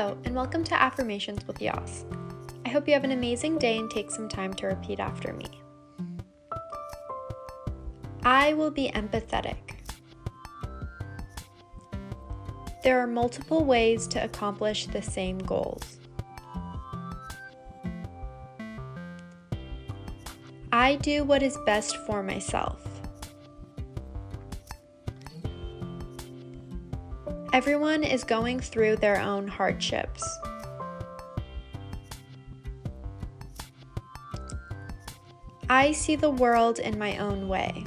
Hello, and welcome to Affirmations with Yas. I hope you have an amazing day and take some time to repeat after me. I will be empathetic. There are multiple ways to accomplish the same goals. I do what is best for myself. Everyone is going through their own hardships. I see the world in my own way.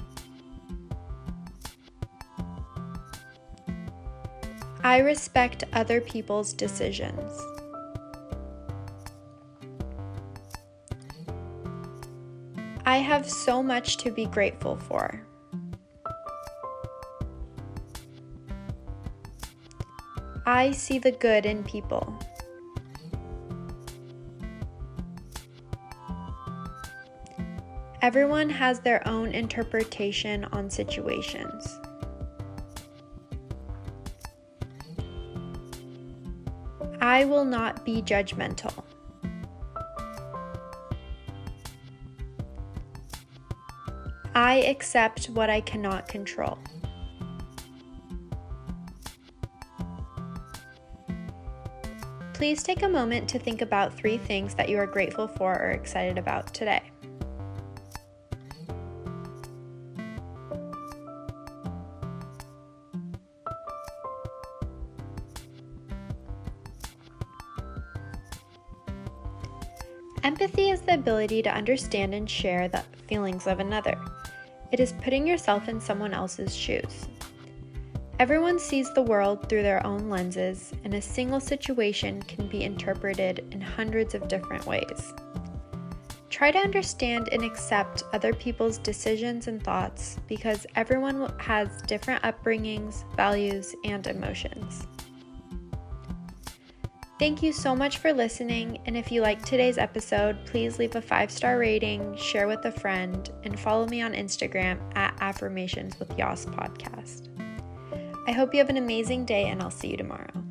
I respect other people's decisions. I have so much to be grateful for. I see the good in people. Everyone has their own interpretation on situations. I will not be judgmental. I accept what I cannot control. Please take a moment to think about three things that you are grateful for or excited about today. Empathy is the ability to understand and share the feelings of another. It is putting yourself in someone else's shoes. Everyone sees the world through their own lenses, and a single situation can be interpreted in hundreds of different ways. Try to understand and accept other people's decisions and thoughts because everyone has different upbringings, values, and emotions. Thank you so much for listening, and if you liked today's episode, please leave a five star rating, share with a friend, and follow me on Instagram at Affirmations with Yas Podcast. I hope you have an amazing day, and I'll see you tomorrow.